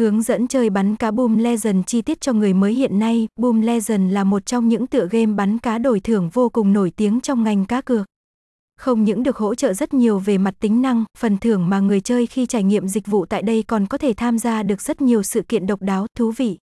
Hướng dẫn chơi bắn cá Boom Legend chi tiết cho người mới hiện nay, Boom Legend là một trong những tựa game bắn cá đổi thưởng vô cùng nổi tiếng trong ngành cá cược. Không những được hỗ trợ rất nhiều về mặt tính năng, phần thưởng mà người chơi khi trải nghiệm dịch vụ tại đây còn có thể tham gia được rất nhiều sự kiện độc đáo, thú vị.